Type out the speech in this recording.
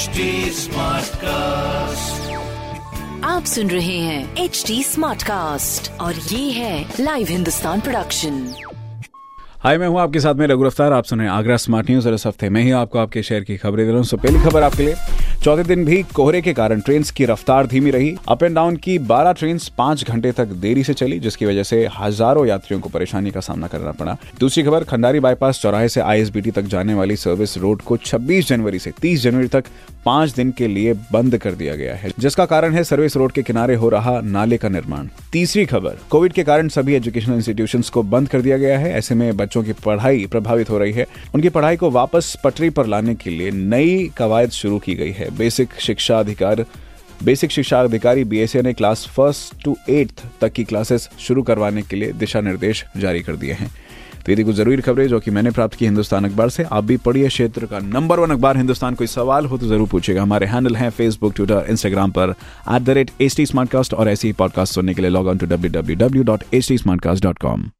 HD cast आप सुन रहे हैं एच डी स्मार्ट कास्ट और ये है लाइव हिंदुस्तान प्रोडक्शन हाय मैं हूँ आपके साथ में रघु रफ्तार। आप सुन रहे हैं आगरा स्मार्ट न्यूज़ और इस हफ़्ते में ही आपको आपके शहर की खबरें दे रहा हूँ। सो पहली खबर आपके लिए। चौथे दिन भी कोहरे के कारण ट्रेन की रफ्तार धीमी रही। अप एंड डाउन की 12 ट्रेन पाँच घंटे तक देरी से चली, जिसकी वजह से हज़ारों यात्रियों को परेशानी का सामना करना पड़ा। दूसरी खबर, खंडारी बाईपास चौराहे से आईएसबीटी तक जाने वाली सर्विस रोड को 26 जनवरी से 30 जनवरी तक पाँच दिन के लिए बंद कर दिया गया है, जिसका कारण है सर्विस रोड के किनारे हो रहा नाले का निर्माण। तीसरी खबर, कोविड के कारण सभी एजुकेशनल इंस्टीट्यूशन को बंद कर दिया गया है। ऐसे में बच्चों की पढ़ाई प्रभावित हो रही है। उनकी पढ़ाई को वापस पटरी पर लाने के लिए नई कवायद शुरू की गई है। बेसिक शिक्षा अधिकार बेसिक शिक्षा अधिकारी बीएसए ने क्लास फ़र्स्ट टू एट्थ तक की क्लासेस शुरू करवाने के लिए दिशा निर्देश जारी कर दिए हैं। तो ये कुछ ज़रूरी खबरें जो कि मैंने प्राप्त की हिंदुस्तान अखबार से। आप भी पढ़िए क्षेत्र का नंबर वन अखबार हिंदुस्तान कोई सवाल हो तो ज़रूर पूछेगा हमारे हैंडल हैं फेसबुक ट्विटर इंस्टाग्राम पर at the rate H T और ऐसी ही पॉडकास्ट सुनने के लिए log on to W W W dot H T